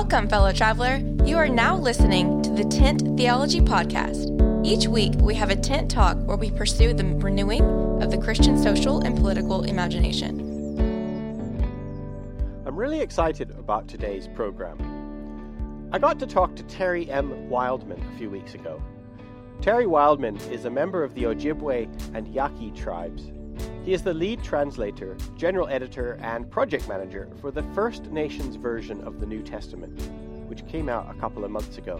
Welcome, fellow traveler. You are now listening to the Tent Theology Podcast. Each week, we have a tent talk where we pursue the renewing of the Christian social and political imagination. I'm really excited about today's program. I got to talk to Terry M. Wildman a few weeks ago. Terry Wildman is a member of the Ojibwe and Yaqui tribes. He is the lead translator, general editor, and project manager for the First Nations version of the New Testament, which came out a couple of months ago.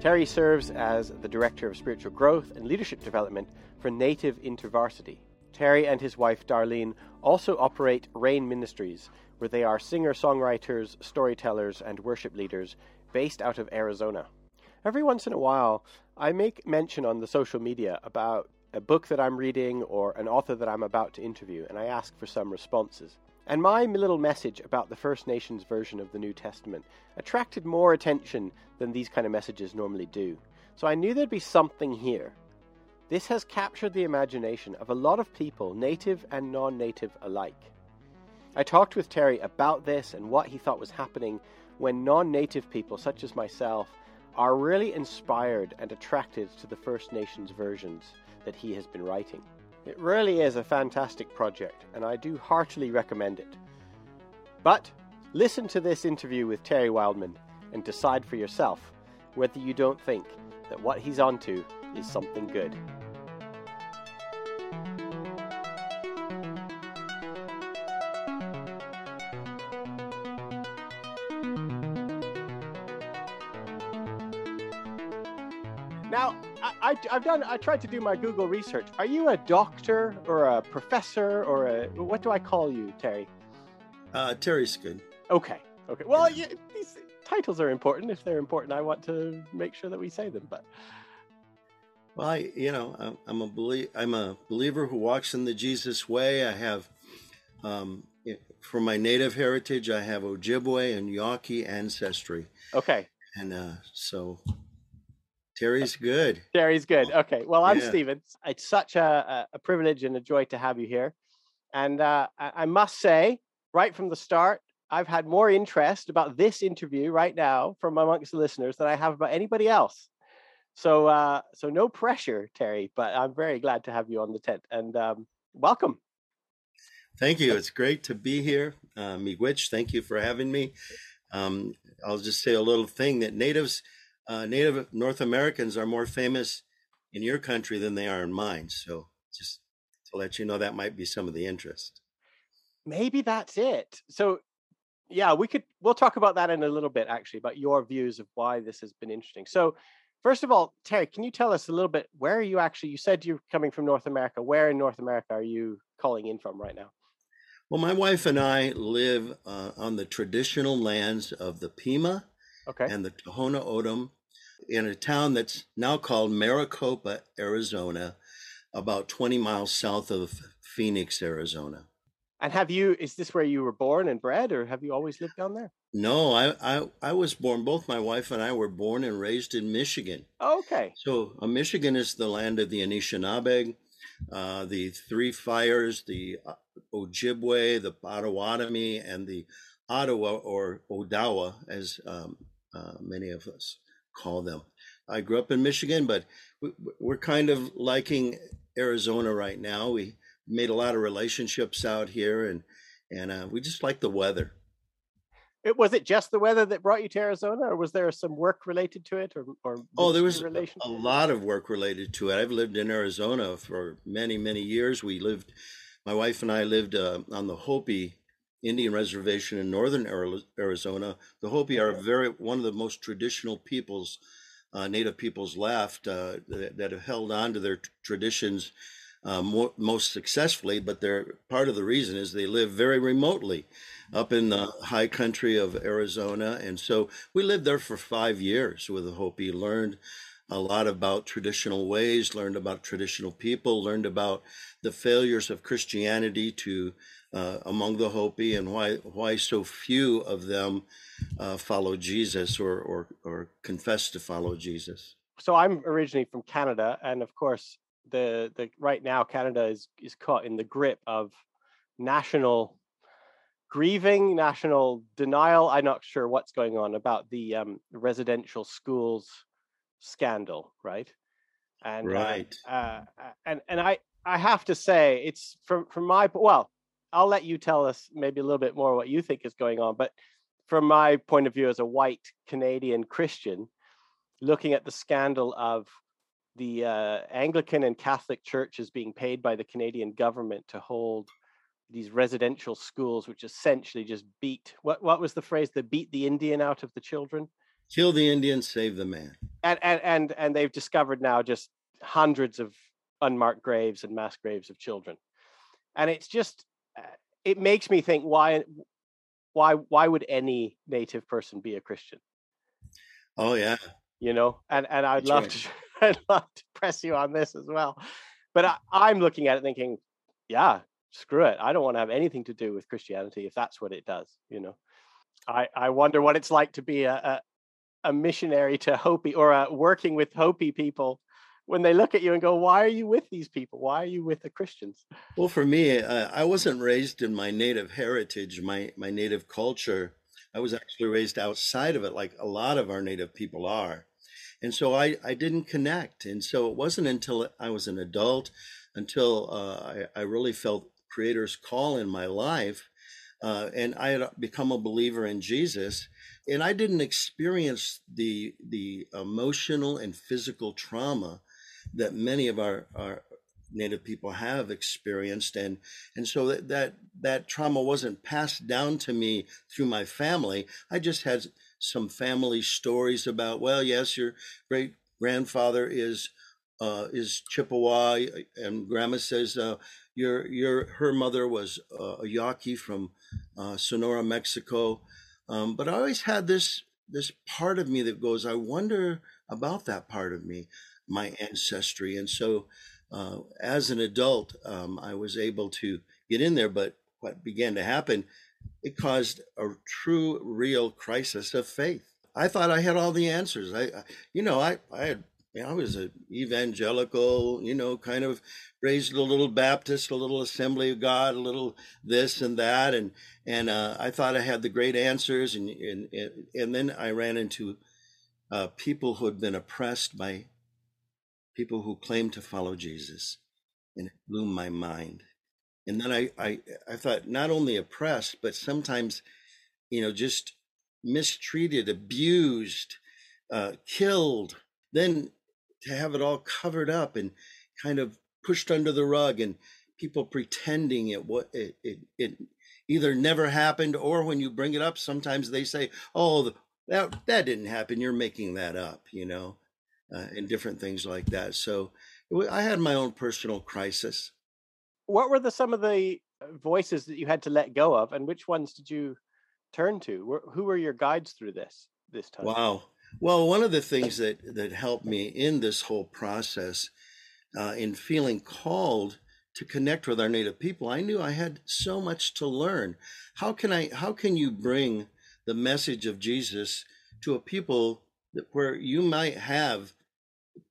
Terry serves as the director of spiritual growth and leadership development for Native InterVarsity. Terry and his wife Darlene also operate Rain Ministries, where they are singer songwriters, storytellers, and worship leaders based out of Arizona. Every once in a while, I make mention on the social media about a book that I'm reading or an author that I'm about to interview, and I ask for some responses. And my little message about the First Nations version of the New Testament attracted more attention than these kind of messages normally do. So I knew there'd be something here. This has captured the imagination of a lot of people, native and non native alike. I talked with Terry about this and what he thought was happening when non native people, such as myself, are really inspired and attracted to the First Nations versions that he has been writing. It really is a fantastic project, and I do heartily recommend it. But listen to this interview with Terry Wildman and decide for yourself whether you don't think that what he's onto is something good. Now, I, have done. I tried to do my Google research. Are you a doctor or a professor or a what do I call you, Terry? Uh, Terry's good. Okay. Okay. Well, yeah, these titles are important. If they're important, I want to make sure that we say them. But well, I, you know, I'm a belie- I'm a believer who walks in the Jesus way. I have, um, for my native heritage, I have Ojibwe and Yaqui ancestry. Okay. And uh, so Terry's good. Terry's good. Okay. Well, I'm yeah. Stephen. It's such a, a, privilege and a joy to have you here. And uh, I, I must say, right from the start, I've had more interest about this interview right now from amongst the listeners than I have about anybody else. So, uh, so no pressure, Terry. But I'm very glad to have you on the tent and um, welcome. Thank you. It's great to be here. Uh, Miigwech, thank you for having me. Um, I'll just say a little thing that natives uh, Native North Americans are more famous in your country than they are in mine. So just to let you know, that might be some of the interest. Maybe that's it. So yeah, we could we'll talk about that in a little bit actually about your views of why this has been interesting. So first of all, Terry, can you tell us a little bit where are you actually? You said you're coming from North America. Where in North America are you calling in from right now? Well, my wife and I live uh, on the traditional lands of the Pima okay. and the Tohono O'odham in a town that's now called Maricopa, Arizona, about 20 miles south of Phoenix, Arizona. And have you, is this where you were born and bred, or have you always lived down there? No, I, I, I was born, both my wife and I were born and raised in Michigan. okay. So uh, Michigan is the land of the Anishinaabe, uh, the Three Fires, the uh, Ojibwe, the Potawatomi, and the Ottawa or Odawa, as um, uh, many of us call them. I grew up in Michigan, but we're kind of liking Arizona right now. We made a lot of relationships out here, and and uh, we just like the weather. It, was it just the weather that brought you to Arizona, or was there some work related to it, or, or oh, there was a lot of work related to it. I've lived in Arizona for many many years. We lived, my wife and I lived uh, on the Hopi Indian reservation in northern Arizona. The Hopi are very one of the most traditional peoples, uh, native peoples left uh, that, that, have held on to their t- traditions uh, mo- most successfully. But they're part of the reason is they live very remotely up in the high country of Arizona, and so we lived there for five years with the Hopi. Learned a lot about traditional ways, learned about traditional people, learned about the failures of Christianity to uh, among the Hopi and why why so few of them uh, follow Jesus or, or or confess to follow Jesus. So I'm originally from Canada, and of course, the the right now Canada is is caught in the grip of national grieving, national denial. I'm not sure what's going on about the um, residential schools scandal, right? And uh, Right. uh, uh, and and I I have to say it's from from my well, I'll let you tell us maybe a little bit more what you think is going on, but from my point of view as a white Canadian Christian, looking at the scandal of the uh, Anglican and Catholic churches being paid by the Canadian government to hold these residential schools, which essentially just beat what what was the phrase? They beat the Indian out of the children, Kill the Indian, save the man. and and and and they've discovered now just hundreds of unmarked graves and mass graves of children, and it's just it makes me think why why why would any native person be a Christian? Oh yeah. you know and and i'd That's love right. to i'd love to press you on this as well but I, i'm looking at it thinking yeah screw it i don't want to have anything to do with christianity if that's what it does you know i i wonder what it's like to be a a, a missionary to hopi or uh working with hopi people when they look at you and go why are you with these people why are you with the christians Well, for me, uh, I wasn't raised in my native heritage, my my native culture. I was actually raised outside of it, like a lot of our native people are, and so I I didn't connect. And so it wasn't until I was an adult, until uh, I I really felt Creator's call in my life, uh, and I had become a believer in Jesus. And I didn't experience the the emotional and physical trauma that many of our, our native people have experienced. And and so that, that that trauma wasn't passed down to me through my family. I just had some family stories about well yes your great grandfather is uh, is chippewa and grandma says uh, your your her mother was uh, a yaqui from uh, sonora mexico. Um, but i always had this this part of me that goes i wonder about that part of me my ancestry and so uh, as an adult, um, I was able to get in there, but what began to happen, it caused a true, real crisis of faith. I thought I had all the answers. I, I you know, I, I had, I was an evangelical, you know, kind of raised a little Baptist, a little Assembly of God, a little this and that, and and uh, I thought I had the great answers, and and and then I ran into uh, people who had been oppressed by people who claim to follow Jesus. And it blew my mind. And then I, I, I thought not only oppressed, but sometimes, you know, just mistreated, abused, uh, killed. Then to have it all covered up and kind of pushed under the rug and people pretending it what it, it, it either never happened or when you bring it up, sometimes they say, oh, that, that didn't happen. You're making that up, you know uh, and different things like that. So I had my own personal crisis. what were the some of the uh, voices that you had to let go of and which ones did you turn to who were your guides through this this time Wow. Well, one of the things that that helped me in this whole process, uh, in feeling called to connect with our native people, I knew I had so much to learn. How can I? How can you bring the message of Jesus to a people that, where you might have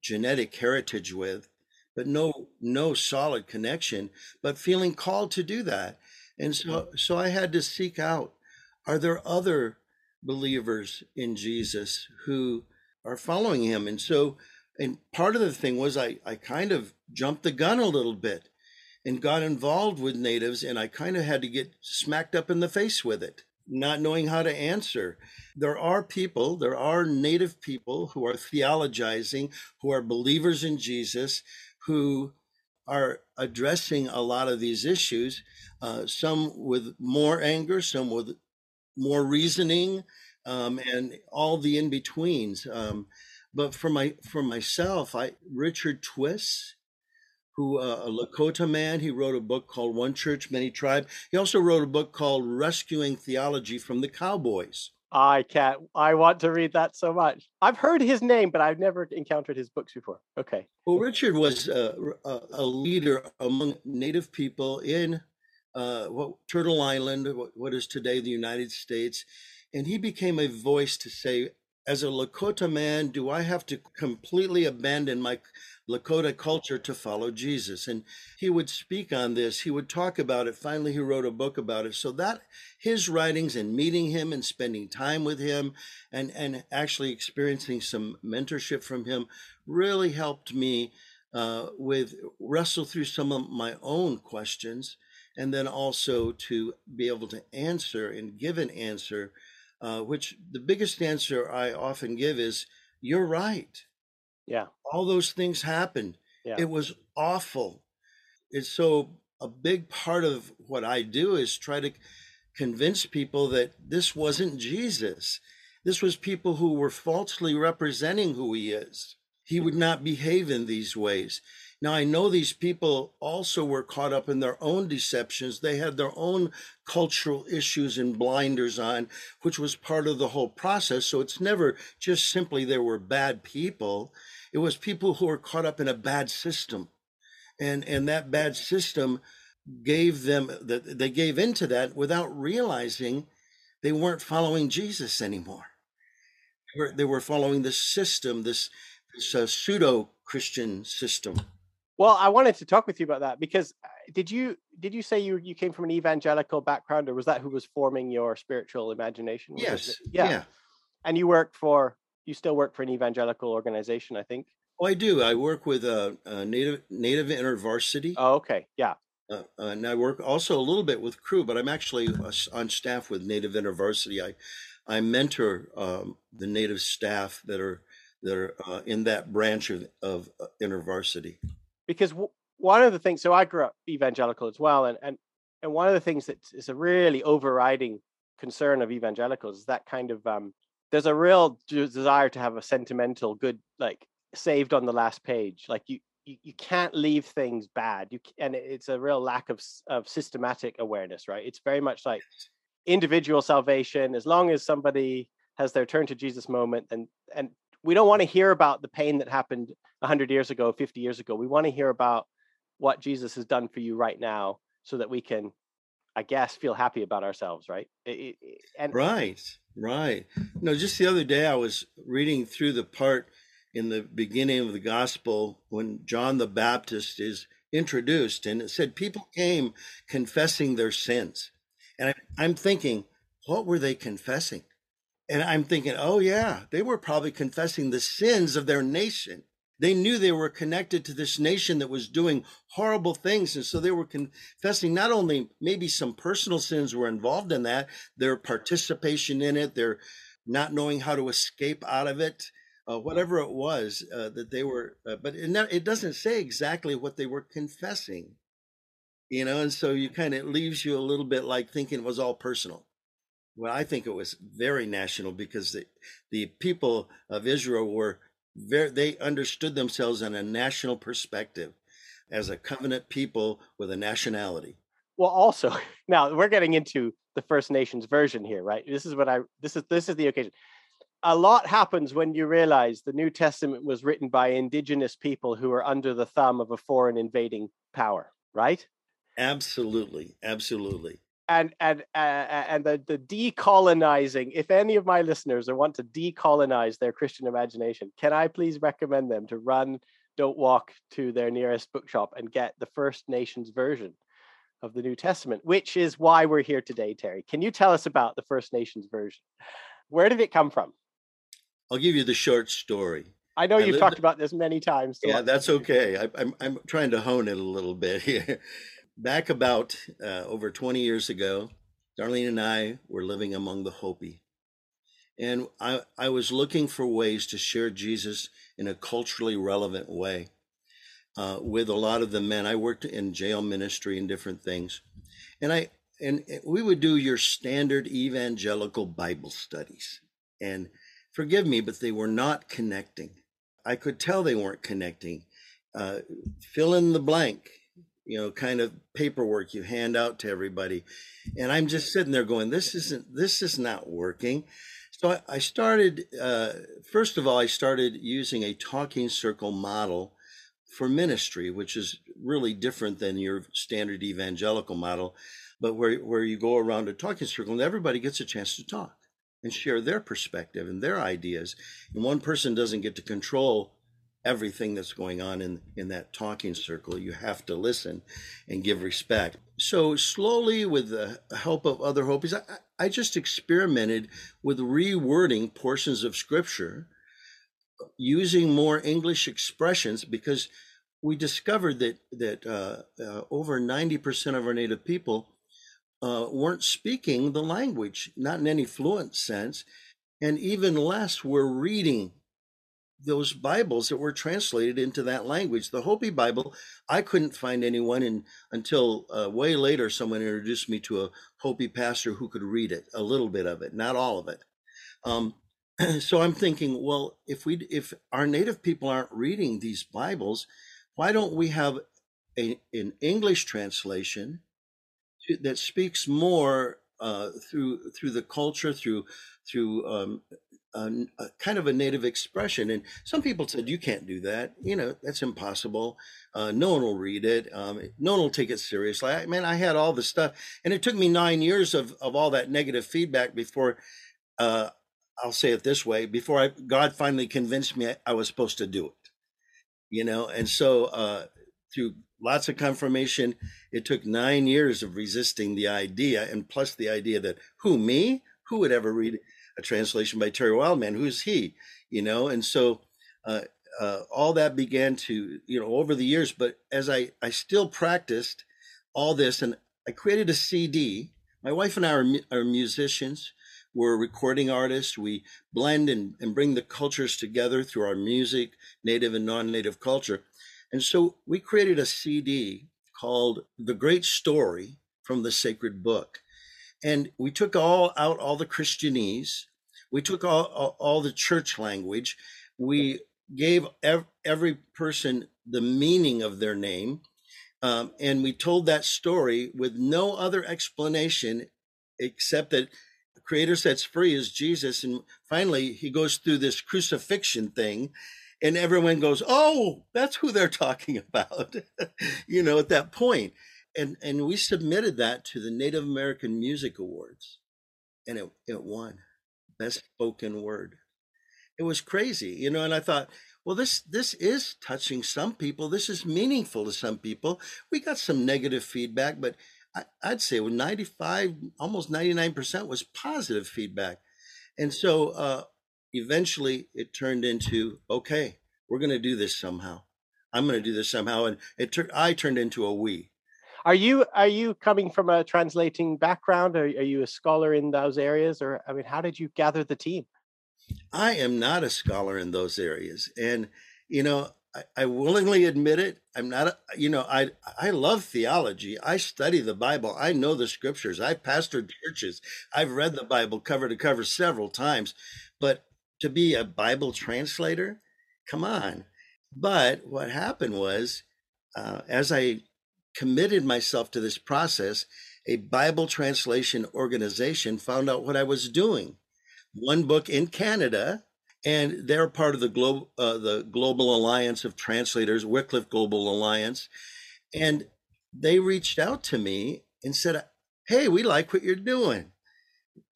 genetic heritage with, but no no solid connection, but feeling called to do that. And so so I had to seek out are there other believers in Jesus who are following him? And so and part of the thing was I I kind of jumped the gun a little bit and got involved with natives and I kind of had to get smacked up in the face with it, not knowing how to answer. There are people, there are native people who are theologizing, who are believers in Jesus, who are addressing a lot of these issues, uh, some with more anger, some with more reasoning, um, and all the in betweens. Um, but for my for myself, I Richard Twiss, who uh, a Lakota man, he wrote a book called One Church, Many Tribe. He also wrote a book called Rescuing Theology from the Cowboys. i can't i want to read that so much. I've heard his name but i've never encountered his books before. Okay. Well, Richard was uh, a, a leader among Native people in uh, what, Turtle Island, what, what is today the United States, and he became a voice to say, as a Lakota man, do I have to completely abandon my Lakota culture to follow Jesus? And he would speak on this. He would talk about it. Finally, he wrote a book about it. So that his writings and meeting him and spending time with him and, and actually experiencing some mentorship from him really helped me uh, with wrestle through some of my own questions and then also to be able to answer and give an answer uh, which the biggest answer I often give is, "You're right." Yeah. All those things happened. Yeah. It was awful. It's so a big part of what I do is try to convince people that this wasn't Jesus. This was people who were falsely representing who he is. He would not behave in these ways. Now, I know these people also were caught up in their own deceptions. They had their own cultural issues and blinders on, which was part of the whole process. So it's never just simply there were bad people. It was people who were caught up in a bad system. And, and that bad system gave them they gave into that without realizing they weren't following Jesus anymore. They were, they were following the system, this, this uh, pseudo Christian system. Well, I wanted to talk with you about that because uh, did you did you say you you came from an evangelical background, or was that who was forming your spiritual imagination? yes. Yeah. yeah. And you work for you still work for an evangelical organization, I think. Oh, I do. I work with a, a native native InterVarsity. Oh, okay. Yeah. Uh, and I work also a little bit with Cru, but I'm actually on staff with Native InterVarsity. I I mentor um, the native staff that are that are uh, in that branch of, of uh, InterVarsity because w- one of the things so i grew up evangelical as well and and and one of the things that is a really overriding concern of evangelicals is that kind of um there's a real desire to have a sentimental good like saved on the last page like you you, you can't leave things bad you and it's a real lack of of systematic awareness right? It's very much like individual salvation as long as somebody has their turn to jesus moment and and we don't want to hear about the pain that happened 100 years ago 50 years ago. We want to hear about what jesus has done for you right now so that we can i guess feel happy about ourselves right? It, it, and right right. No just the other day i was reading through the part in the beginning of the gospel when john the baptist is introduced and it said people came confessing their sins. And I, i'm thinking what were they confessing and I'm thinking, oh, yeah, they were probably confessing the sins of their nation. They knew they were connected to this nation that was doing horrible things. And so they were confessing not only maybe some personal sins were involved in that, their participation in it, their not knowing how to escape out of it, uh, whatever it was uh, that they were, uh, but it, it doesn't say exactly what they were confessing, you know, and so you kind of leaves you a little bit like thinking it was all personal. Well, I think it was very national because the, the people of Israel were very, they understood themselves in a national perspective as a covenant people with a nationality. Well, also now we're getting into the First Nations version here, right? This is what I this is this is the occasion. A lot happens when you realize the New Testament was written by indigenous people who are under the thumb of a foreign invading power, right? Absolutely, absolutely and and uh, and the the decolonizing if any of my listeners want to decolonize their christian imagination can i please recommend them to run don't walk to their nearest bookshop and get the first nations version of the new testament which is why we're here today terry. Can you tell us about the first nations version? Where did it come from? I'll give you the short story. I know you've talked about this many times. So yeah, that's okay. I, I'm I'm trying to hone it a little bit here back about uh, over 20 years ago, Darlene and I were living among the Hopi. And I, I was looking for ways to share Jesus in a culturally relevant way uh, with a lot of the men. I worked in jail ministry and different things. And I and we would do your standard evangelical Bible studies. And forgive me, but they were not connecting. I could tell they weren't connecting. Uh, fill in the blank you know, kind of paperwork you hand out to everybody. And I'm just sitting there going, this isn't, this is not working. So I started, uh, first of all, I started using a talking circle model for ministry, which is really different than your standard evangelical model, but where, where you go around a talking circle and everybody gets a chance to talk. and share their perspective and their ideas. And one person doesn't get to control everything that's going on in, in that talking circle. You have to listen and give respect. So, slowly, with the help of other Hopis, I, I just experimented with rewording portions of scripture using more English expressions because we discovered that that uh, uh, over 90% of our native people uh, weren't speaking the language, not in any fluent sense, and even less were reading those Bibles that were translated into that language. The Hopi Bible, I couldn't find anyone in, until uh, way later. Someone introduced me to a Hopi pastor who could read it, a little bit of it, not all of it. Um, so I'm thinking, well, if we if our native people aren't reading these Bibles, why don't we have a, an English translation to, that speaks more uh, through through the culture, through through um, a, a kind of a native expression? And some people said you can't do that. You know that's impossible. Uh, no one will read it. Um, no one will take it seriously. I mean, I had all the stuff, and it took me nine years of of all that negative feedback before. Uh, I'll say it this way: before I, God finally convinced me I, I was supposed to do it you know and so uh, through lots of confirmation it took nine years of resisting the idea and plus the idea that who me who would ever read a translation by terry wildman who's he you know and so uh, uh, all that began to you know over the years but as i i still practiced all this and i created a cd my wife and i are, are musicians we're recording artists. We blend and, and bring the cultures together through our music, native and non native culture. And so we created a CD called The Great Story from the Sacred Book. And we took all out all the Christianese. We took all, all, all the church language. We gave ev- every person the meaning of their name. Um, and we told that story with no other explanation except that the creator sets free is Jesus. And finally, he goes through this crucifixion thing, and everyone goes, Oh, that's who they're talking about, you know, at that point. And, and we submitted that to the Native American Music Awards, and it, it won Best Spoken Word. It was crazy, you know, and I thought, well this this is touching some people this is meaningful to some people we got some negative feedback but I, would say 95, almost 99% was positive feedback. And so uh, eventually it turned into, okay, we're going to do this somehow. I'm going to do this somehow. And it turned, I turned into a we. Are you are you coming from a translating background? Are, are you a scholar in those areas, or I mean, how did you gather the team? I am not a scholar in those areas, and you know, I, I willingly admit it. I'm not, a, you know, I I love theology. I study the Bible. I know the scriptures. I pastored churches. I've read the Bible cover to cover several times, but to be a Bible translator, come on. But what happened was, uh, as I committed myself to this process, a Bible translation organization found out what I was doing. OneBook in Canada and they're part of the global uh, the global alliance of translators wycliffe global alliance and they reached out to me and said hey we like what you're doing.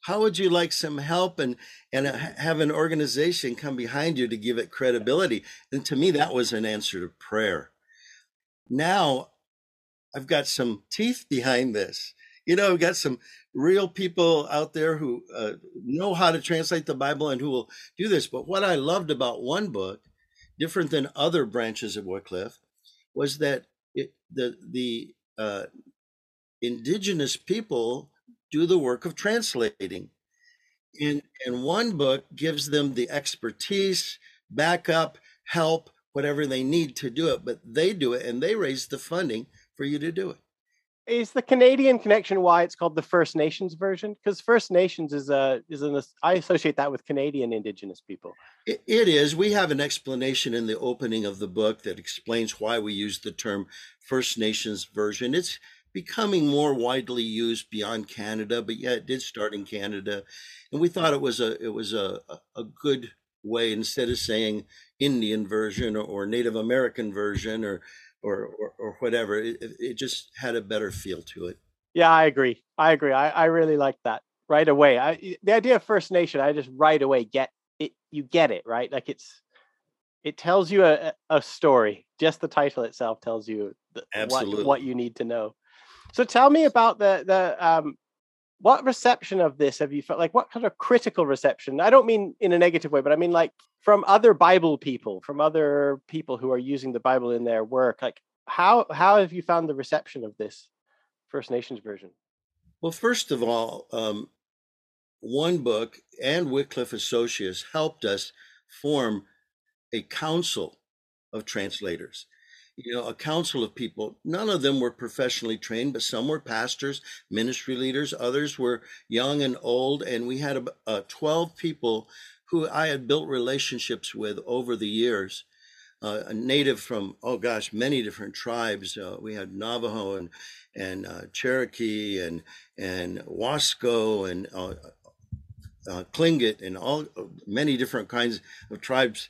How would you like some help and and have an organization come behind you to give it credibility? And to me that was an answer to prayer. Now i've got some teeth behind this you know i've got some real people out there who uh, know how to translate the Bible and who will do this. But what I loved about OneBook, different than other branches of Wycliffe, was that it, the the uh, indigenous people do the work of translating. And, and OneBook gives them the expertise, backup, help, whatever they need to do it, but they do it and they raise the funding for you to do it is the Canadian connection why it's called the First Nations version? Because First Nations is a is an I associate that with Canadian Indigenous people. It, it is. We have an explanation in the opening of the book that explains why we use the term First Nations version. It's becoming more widely used beyond Canada, but yeah, it did start in Canada, and we thought it was a it was a a good way instead of saying Indian version or, or Native American version or or, or, or whatever. It, it, just had a better feel to it. Yeah, I agree. I agree. I, I really like that. right away. I, the idea of First Nation, I just right away get it. You get it, right? Like it's it tells you a, a story. Just the title itself tells you the, what what you need to know. So tell me about the the um, what reception of this have you felt like? What kind of critical reception? I don't mean in a negative way, but I mean like from other Bible people, from other people who are using the Bible in their work. Like how how have you found the reception of this First Nations version? Well, first of all, um, OneBook and Wycliffe Associates helped us form a council of translators. You know, a council of people. None of them were professionally trained, but some were pastors, ministry leaders. Others were young and old. And we had uh, 12 people who I had built relationships with over the years. Uh, a native from, oh gosh, many different tribes. Uh, we had Navajo and and uh, Cherokee and and Wasco and uh, uh, Tlingit and all many different kinds of tribes.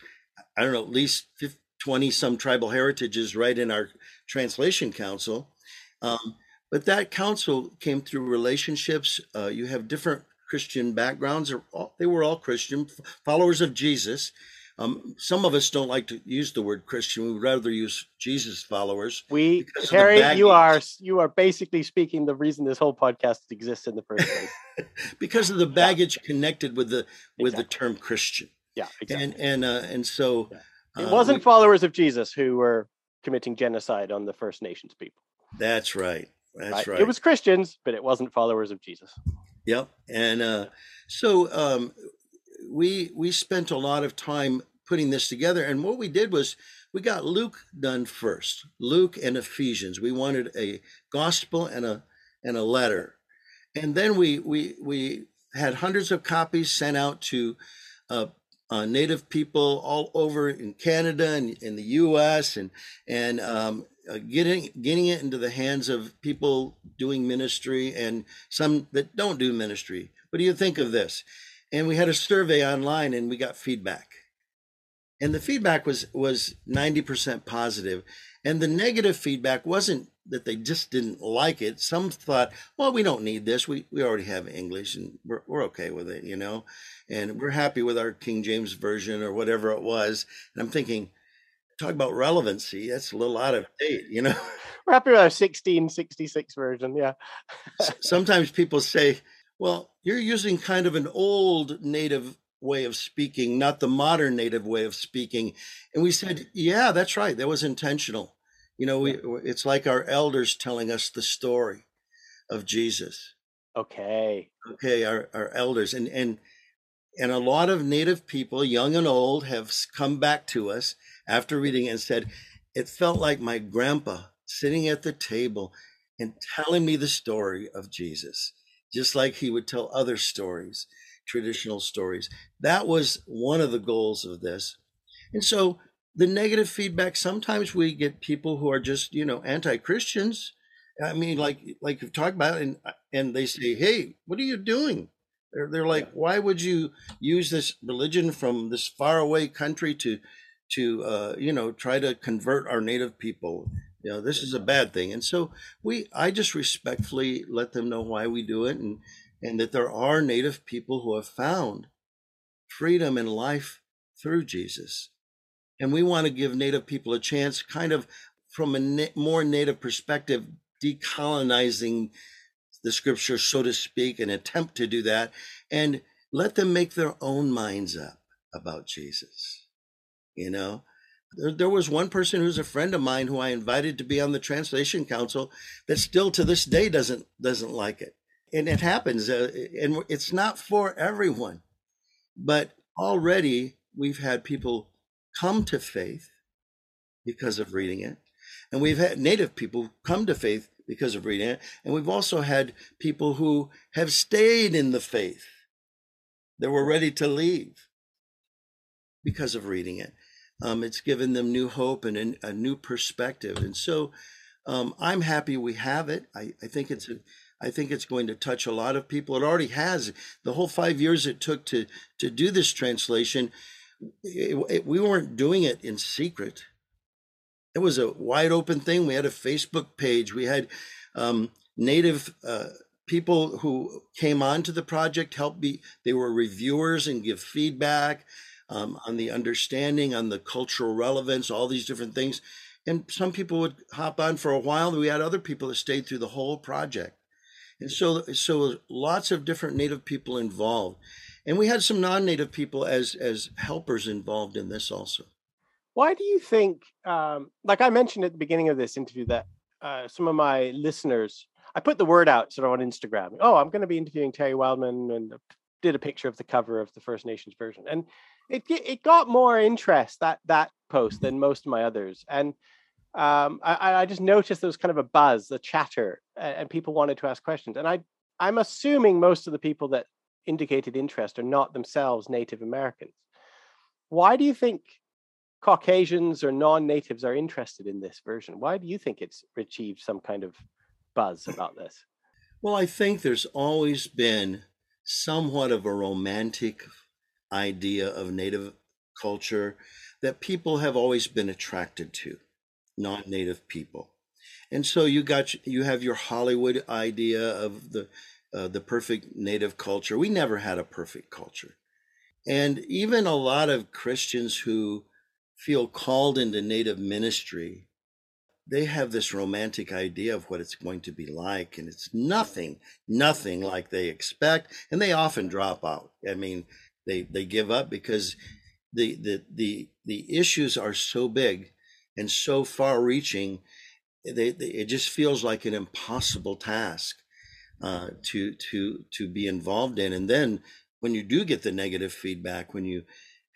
I don't know, at least 50, 20 some tribal heritages right in our translation council. Um, but that council came through relationships. Uh, you have different Christian backgrounds. They were all Christian, followers of Jesus. Um, some of us don't like to use the word Christian. We would rather use Jesus followers. We, Terry, you are you are basically speaking the reason this whole podcast exists in the first place. because of the baggage yeah. connected with the with exactly. the term Christian. Yeah, exactly. And and uh, and so yeah. It uh, wasn't we, followers of Jesus who were committing genocide on the First Nations people. That's right. That's right. right. It was Christians, but it wasn't followers of Jesus. Yep. And uh, so um, we we spent a lot of time putting this together, and what we did was we got Luke done first. Luke and Ephesians. We wanted a gospel and a and a letter, and then we we we had hundreds of copies sent out to uh, uh, Native people all over in Canada and in the U.S. and and um, uh, getting getting it into the hands of people doing ministry and some that don't do ministry. What do you think of this? And we had a survey online, and we got feedback, and the feedback was was ninety percent positive, and the negative feedback wasn't that they just didn't like it. Some thought, well, we don't need this. We we already have English, and we're we're okay with it, you know, and we're happy with our King James version or whatever it was. And I'm thinking talk about relevancy. That's a little out of date, you know. We're happy with our 1666 version, yeah. Sometimes people say, well, you're using kind of an old native way of speaking, not the modern native way of speaking. And we said, yeah, that's right. That was intentional. You know, we, it's like our elders telling us the story of Jesus. Okay. Okay, our, our elders. And, and, and a lot of native people, young and old, have come back to us after reading and said, It felt like my grandpa sitting at the table and telling me the story of Jesus, just like he would tell other stories, traditional stories. That was one of the goals of this. And so the negative feedback, sometimes we get people who are just, you know, anti-Christians. I mean, like like you've talked about, and and they say, "Hey, what are you doing?" They're they're like, "Why would you use this religion from this faraway country to to uh, you know try to convert our native people? You know this is a bad thing. And so we i just respectfully let them know why we do it and and that there are native people who have found freedom and life through jesus and we want to give native people a chance kind of from a na- more native perspective decolonizing the scripture so to speak and attempt to do that and let them make their own minds up about jesus you know? There, there was one person who's a friend of mine who i invited to be on the translation council that still to this day doesn't doesn't like it. And it happens uh, and it's not for everyone but already we've had people come to faith because of reading it and we've had native people come to faith because of reading it and we've also had people who have stayed in the faith that were ready to leave because of reading it um, it's given them new hope and a, new perspective. And so um, I'm happy we have it. I, I think it's a, I think it's going to touch a lot of people. It already has. The whole five years it took to to do this translation, it, it, we weren't doing it in secret. It was a wide open thing. We had a Facebook page. We had um, native uh, people who came on to the project helped be they were reviewers and give feedback um, on the understanding on the cultural relevance all these different things and some people would hop on for a while we had other people that stayed through the whole project and so so lots of different native people involved and we had some non-native people as as helpers involved in this also. Why do you think um, like i mentioned at the beginning of this interview that uh, some of my listeners I put the word out sort of on Instagram. Oh, I'm going to be interviewing Terry Wildman, and did a picture of the cover of the First Nations version, and it it got more interest that that post than most of my others, and um, I, I just noticed there was kind of a buzz, a chatter, and people wanted to ask questions, and I I'm assuming most of the people that indicated interest are not themselves Native Americans. Why do you think Caucasians or non-natives are interested in this version? Why do you think it's achieved some kind of buzz about this? Well, I think there's always been somewhat of a romantic idea of Native culture that people have always been attracted to, non-Native people. And so you got you have your Hollywood idea of the uh, the perfect Native culture. We never had a perfect culture, and even a lot of Christians who feel called into Native ministry they have this romantic idea of what it's going to be like and it's nothing nothing like they expect. And they often drop out. I mean they they give up because the the the, the issues are so big and so far reaching they, they, it just feels like an impossible task uh, to to to be involved in and then when you do get the negative feedback when you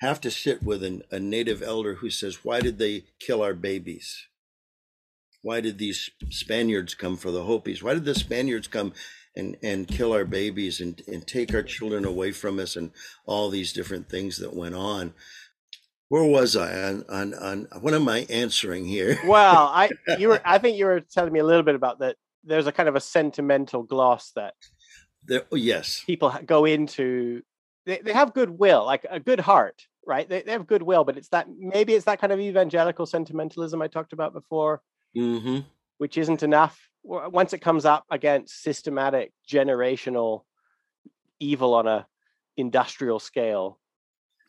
have to sit with an, a native elder who says why did they kill our babies why did these Spaniards come for the Hopis? Why did the Spaniards come and, and kill our babies and, and take our children away from us and all these different things that went on? Where was I on, on, on what am I answering here? well, I you were I think you were telling me a little bit about that. There's a kind of a sentimental gloss that there, oh, yes people go into. They, they have goodwill, like a good heart, right? They, they have goodwill, but it's that maybe it's that kind of evangelical sentimentalism I talked about before mm-hmm. which isn't enough. Once it comes up against systematic generational evil on a industrial scale,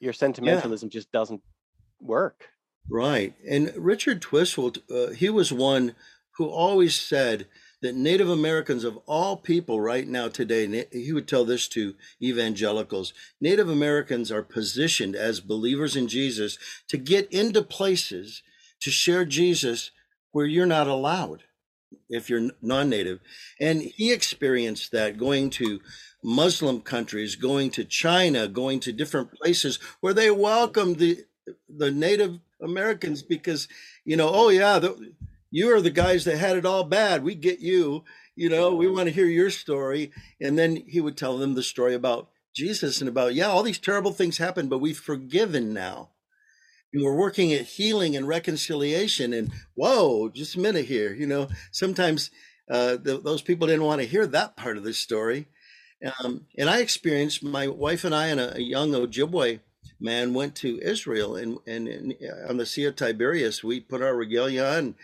your sentimentalism yeah. just doesn't work. Right. And Richard Twiss, uh, he was one who always said that Native Americans of all people right now today, he would tell this to evangelicals Native Americans are positioned as believers in Jesus to get into places to share Jesus where you're not allowed if you're non-native. And he experienced that going to muslim countries going to china going to different places where they welcomed the the native americans because you know oh yeah the, you are the guys that had it all bad. We get you you know we want to hear your story. And then he would tell them the story about jesus and about yeah all these terrible things happened but we've forgiven now. And we're working at healing and reconciliation. And whoa just a minute here you know? Sometimes uh, the, those people didn't want to hear that part of the story. Um, and i experienced my wife and i and a, a young ojibwe man went to israel and, and, and, on the sea of tiberias we put our regalia on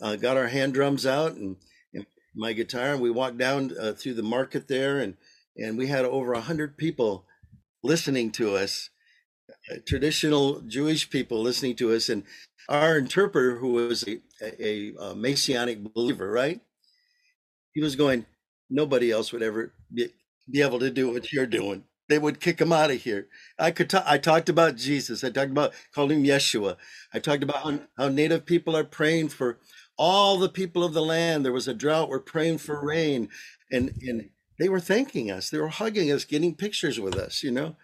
uh, got our hand drums out and, and my guitar and we walked down uh, through the market there and and we had over a hundred people listening to us traditional Jewish people listening to us, and our interpreter, who was a, a, a Messianic believer, right? He was going, nobody else would ever be, be able to do what you're doing. They would kick him out of here. I could. T- I talked about Jesus. I talked about called him Yeshua. I talked about how, how Native people are praying for all the people of the land. There was a drought. We're praying for rain, and and they were thanking us. They were hugging us, getting pictures with us. You know,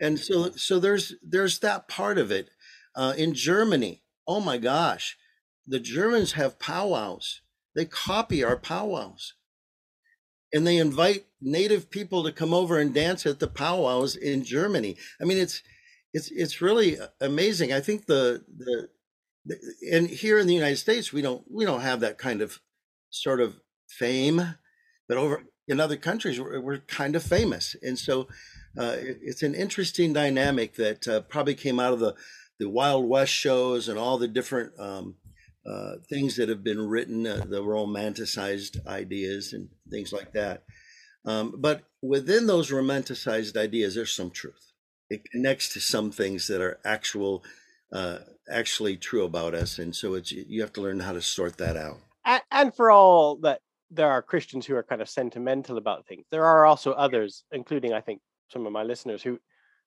and so so there's there's that part of it uh, in germany oh my gosh the germans have powwows they copy our powwows and they invite native people to come over and dance at the powwows in germany. I mean it's it's it's really amazing. I think the the, the and here in the united states we don't we don't have that kind of sort of fame but over in other countries we're, we're kind of famous. And so uh, it's an interesting dynamic that uh, probably came out of the the Wild West shows and all the different um, uh, things that have been written, uh, the romanticized ideas and things like that. Um, but within those romanticized ideas, there's some truth. It connects to some things that are actual, uh, actually true about us, and so it's you have to learn how to sort that out. And, and for all that there are Christians who are kind of sentimental about things, there are also others, including I think some of my listeners who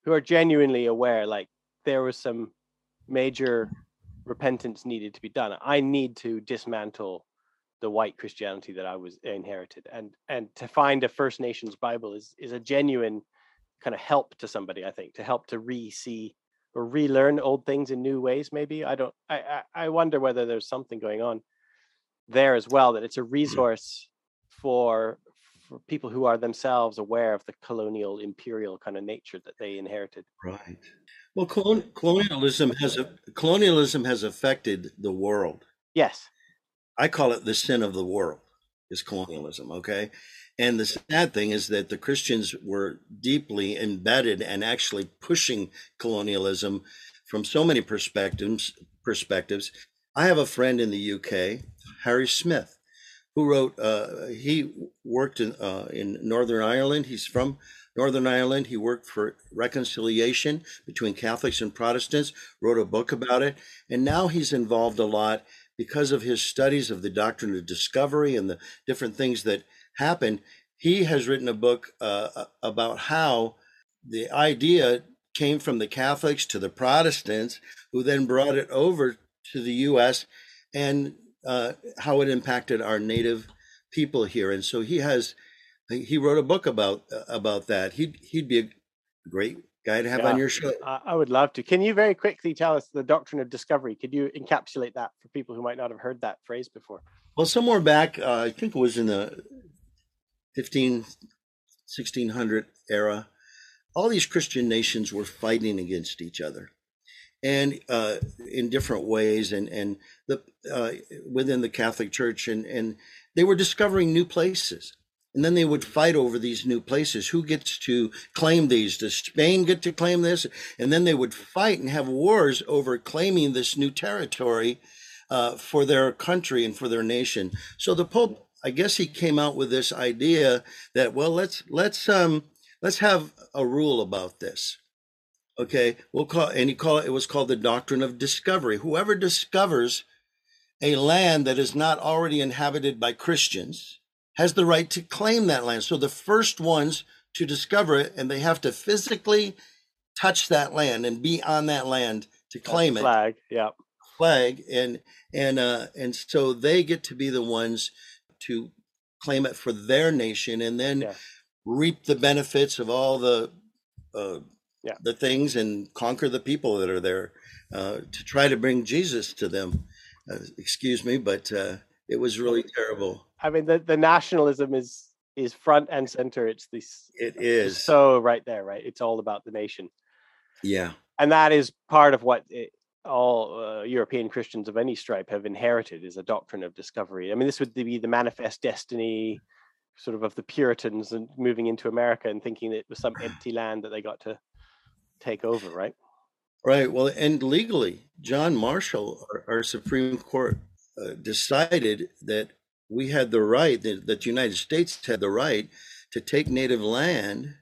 who are genuinely aware, like there was some major repentance needed to be done. I need to dismantle the white Christianity that I was inherited, and and to find a First Nations Bible is is a genuine kind of help to somebody. I think to help to re-see or relearn old things in new ways. Maybe I don't. I I, I wonder whether there's something going on there as well. That it's a mm. resource for for people who are themselves aware of the colonial imperial kind of nature that they inherited. Right. Well, colonialism has a, colonialism has affected the world. Yes. I call it the sin of the world is colonialism. Okay. And the sad thing is that the Christians were deeply embedded and actually pushing colonialism from so many perspectives. Perspectives. I have a friend in the UK, Harry Smith, who wrote. Uh, he worked in uh, in Northern Ireland. He's from Northern Ireland. He worked for reconciliation between Catholics and Protestants, wrote a book about it, and now he's involved a lot because of his studies of the doctrine of discovery and the different things that happen. He has written a book uh, about how the idea came from the Catholics to the Protestants, who then brought it over to the U.S. and uh, how it impacted our native people here. And so he has he wrote a book about uh, about that. He'd he'd be a great guy to have yeah, on your show. I would love to. Can you very quickly tell us the doctrine of discovery? Could you encapsulate that for people who might not have heard that phrase before? Well, somewhere back, uh, I think it was in the 15, 1600 era, all these Christian nations were fighting against each other and uh, in different ways and and the uh, within the Catholic Church and and they were discovering new places and then they would fight over these new places. Who gets to claim these? Does Spain get to claim this? And then they would fight and have wars over claiming this new territory uh, for their country and for their nation. So the Pope, I guess, he came out with this idea that well, let's let's um let's have a rule about this. Okay, we'll call and he call it, it was called the doctrine of discovery. Whoever discovers a land that is not already inhabited by Christians has the right to claim that land. So the first ones to discover it, and they have to physically touch that land and be on that land to claim flag, it. Flag, yeah. Flag, and and uh, and so they get to be the ones to claim it for their nation, and then yeah. reap the benefits of all the uh, yeah. the things and conquer the people that are there uh, to try to bring Jesus to them. Uh, excuse me, but uh, it was really terrible. I mean, the, the nationalism is is front and center. It's this. It is so right there, right? It's all about the nation. Yeah, and that is part of what it, all uh, European Christians of any stripe have inherited is a doctrine of discovery. I mean, this would be the manifest destiny, sort of, of the Puritans and moving into America and thinking it was some empty land that they got to take over, right? Right. Well, and legally, John Marshall, our, our Supreme Court, uh, decided that we had the right that, that the United States had the right to take native land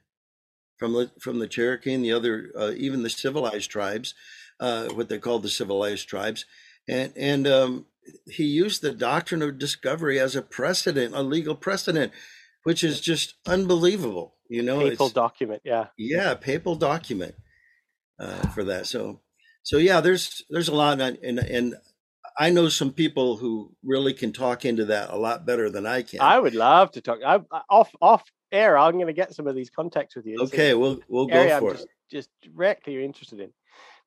from the from the Cherokee and the other uh, even the civilized tribes, uh, what they called the civilized tribes, and and um, he used the doctrine of discovery as a precedent, a legal precedent, which is just unbelievable. You know, papal document, yeah, yeah, papal document uh, for that. So, so yeah, there's there's a lot, and and I know some people who really can talk into that a lot better than I can. I would love to talk. I, off off air. I'm going to get some of these contacts with you. Okay, we'll we'll go for I'm it. Just, just directly you're interested in.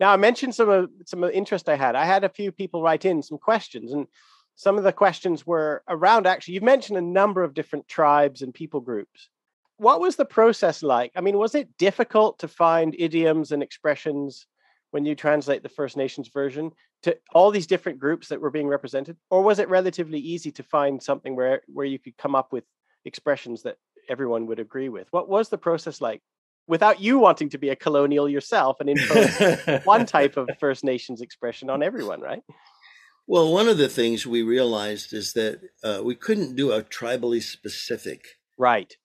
Now I mentioned some of some of the interest I had. I had a few people write in some questions, and some of the questions were around. Actually, you've mentioned a number of different tribes and people groups. What was the process like? I mean, was it difficult to find idioms and expressions when you translate the First Nations version to all these different groups that were being represented, or was it relatively easy to find something where where you could come up with expressions that everyone would agree with? What was the process like? Without you wanting to be a colonial yourself and impose one type of First Nations expression on everyone, right? Well, one of the things we realized is that uh, we couldn't do a tribally specific right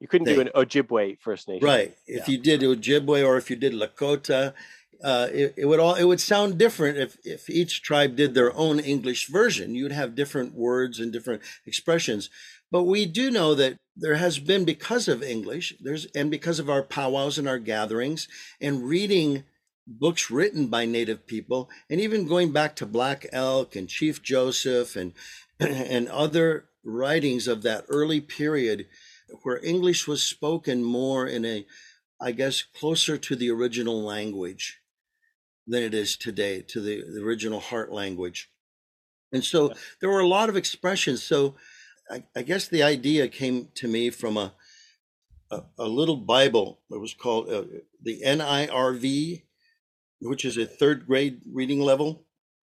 You couldn't They- do an Ojibwe First Nation. Right. If Yeah. you did Ojibwe or if you did Lakota, uh, it, it would all it would sound different if if each tribe did their own English version. You'd have different words and different expressions. But we do know that there has been because of English, there's and because of our powwows and our gatherings and reading books written by native people and even going back to Black Elk and Chief Joseph and and other writings of that early period where English was spoken more in a, I guess, closer to the original language than it is today, to the, the original heart language. And so Yeah. there were a lot of expressions. So I, I guess the idea came to me from a, a, a little Bible that was called uh, the NIRV, which is a third grade reading level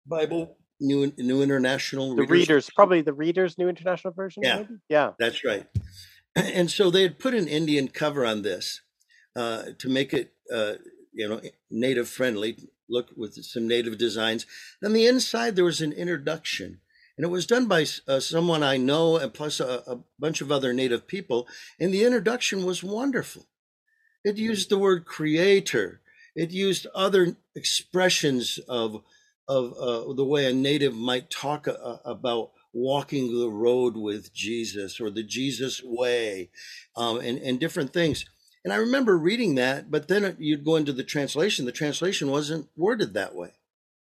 Bible, New, New International The readers, probably the readers' New International Version. Yeah. Maybe? Yeah. That's right. And so they had put an Indian cover on this uh, to make it, uh, you know, native friendly. Look with some native designs. On the inside, there was an introduction, and it was done by uh, someone I know, and plus a, a bunch of other native people. And the introduction was wonderful. It used the word creator. It used other expressions of of uh, the way a native might talk uh, about walking the road with Jesus or the Jesus way, um, and and different things. And I remember reading that, but then you'd go into the translation. The translation wasn't worded that way,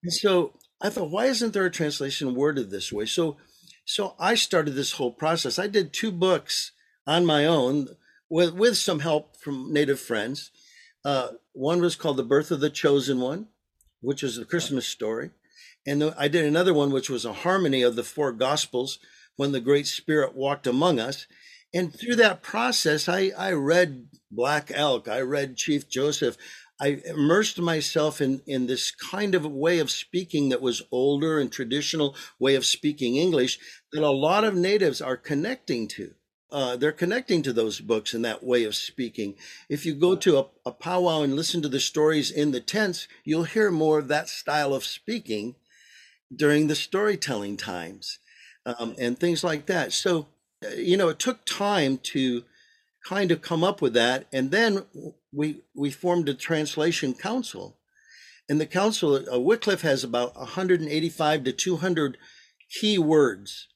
and so I thought, why isn't there a translation worded this way? So, so I started this whole process. I did two books on my own with with some help from native friends. Uh, one was called "The Birth of the Chosen One," which is the Christmas story. And the, I did another one, which was a harmony of the four Gospels when the Great Spirit walked among us. And through that process, I, I read Black Elk, I read Chief Joseph. I immersed myself in, in this kind of way of speaking that was older and traditional way of speaking English that a lot of natives are connecting to. Uh, they're connecting to those books and that way of speaking. If you go to a, a powwow and listen to the stories in the tents, you'll hear more of that style of speaking during the storytelling times um, and things like that. So, you know, it took time to kind of come up with that, and then we we formed a translation council, and the council uh, Wycliffe has about 185 to 200 key words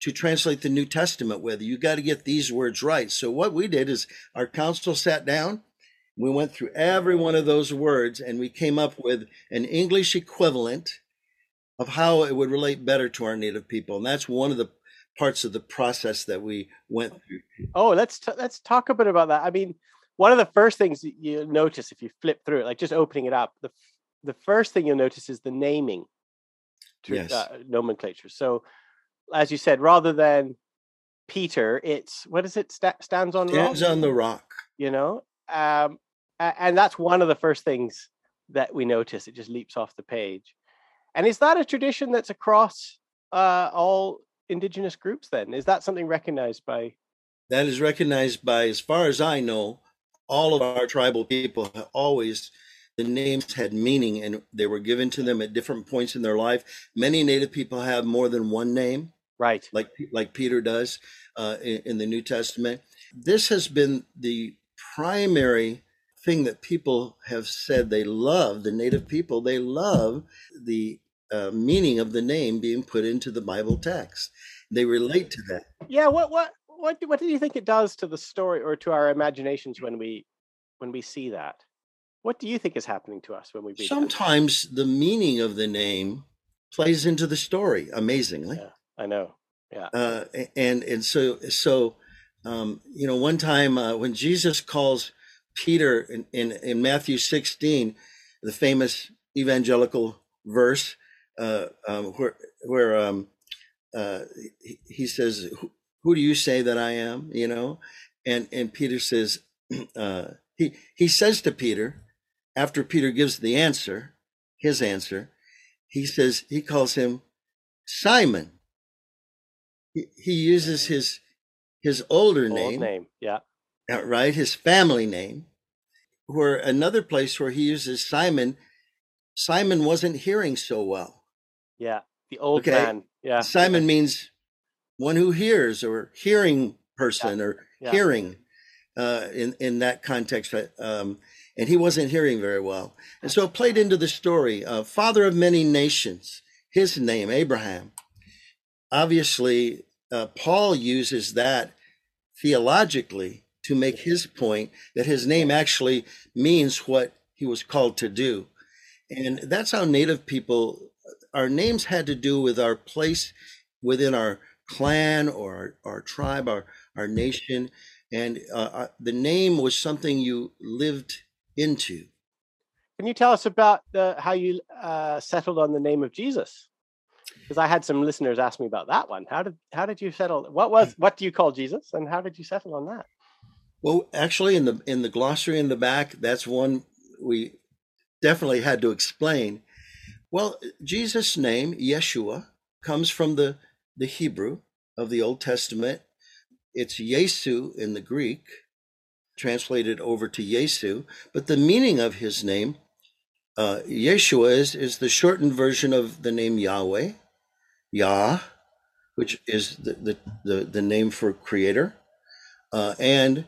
to translate the New Testament with. You got to get these words right. So what we did is our council sat down. We went through every one of those words and we came up with an English equivalent of how it would relate better to our native people. And that's one of the parts of the process that we went through. Oh, let's t- let's talk a bit about that. I mean, one of the first things you notice if you flip through it, like just opening it up, the f- the first thing you'll notice is the naming to, Yes. uh, nomenclature. So, as you said, rather than Peter, it's what is it? Sta- stands on rock. On the rock. You know, um, and that's one of the first things that we notice. It just leaps off the page. And is that a tradition that's across uh, all indigenous groups? Then is that something recognized by? That is recognized by, as far as I know, all of our tribal people have always the names had meaning and they were given to them at different points in their life. Many native people have more than one name. Right. like like Peter does uh, in, in the New Testament. This has been the primary thing that people have said they love. The native people they love the uh, meaning of the name being put into the Bible text. They relate to that. Yeah. What what what do, what do you think it does to the story or to our imaginations when we when we see that? What do you think is happening to us when we read that? Sometimes the meaning of the name plays into the story. Amazingly. Yeah, I know. Yeah. uh, and and so so um, you know one time uh, when Jesus calls Peter in, in in Matthew 16 the famous evangelical verse uh, um, where where um, uh, he, he says who, who do you say that I am you know and and Peter says uh, he he says to Peter after Peter gives the answer his answer he says he calls him Simon he, he uses his his older Old name, name. Yeah. uh, right his family name where another place where he uses simon simon wasn't hearing so well Yeah. The old Okay. man. Yeah. simon means one who hears or hearing person or Yeah. hearing uh, in in that context, um, and he wasn't hearing very well, and so it played into the story. Uh, Father of many nations, his name Abraham. Obviously, uh, Paul uses that theologically to make his point that his name actually means what he was called to do, and that's how Native people. Our names had to do with our place within our clan or our, our tribe, our our nation and uh, uh, the name was something you lived into. Can you tell us about the, how you uh, settled on the name of Jesus? Because I had some listeners ask me about that one. How did how did you settle? What was what do you call Jesus, and how did you settle on that? Well, actually, in the in the glossary in the back, that's one we definitely had to explain. Well, Jesus' name Yeshua comes from the the Hebrew of the Old Testament. It's Yesu in the Greek, translated over to Yesu, but the meaning of his name, uh, Yeshua, is, is the shortened version of the name Yahweh, Yah, which is the, the, the, the name for creator, uh, and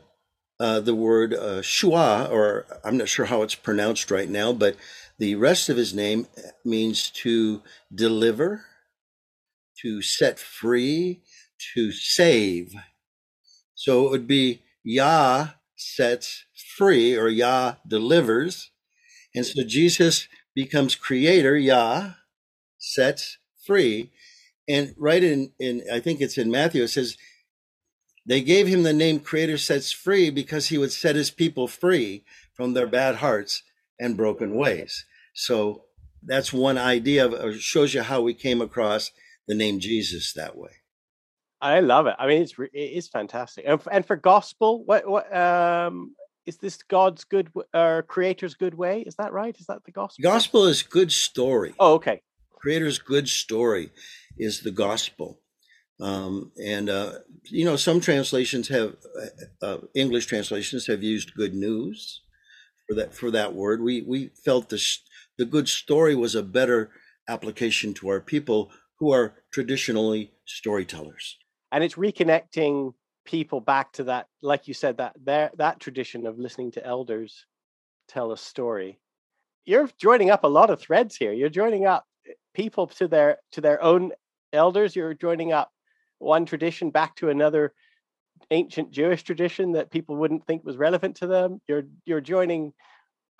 uh, the word uh, Shua, or I'm not sure how it's pronounced right now, but the rest of his name means to deliver, to set free, to save. So it would be Yah sets free or Yah delivers. And so Jesus becomes creator, Yah sets free. And right in, in I think it's in Matthew, it says, they gave him the name Creator Sets Free because he would set his people free from their bad hearts and broken ways. So that's one idea of shows you how we came across the name Jesus that way. I love it. I mean, it's it is fantastic. And, and for gospel, what what um is this God's good or uh, Creator's good way? Is that right? Is that the gospel? Gospel is good story. Oh, okay. Creator's good story is the gospel. Um, and uh, you know, some translations have uh, uh English translations have used good news for that for that word. We we felt the the good story was a better application to our people who are traditionally storytellers. And it's reconnecting people back to that like you said that there that tradition of listening to elders tell a story. You're joining up a lot of threads here. You're joining up people to their to their own elders. You're joining up one tradition back to another ancient jewish tradition that people wouldn't think was relevant to them. You're you're joining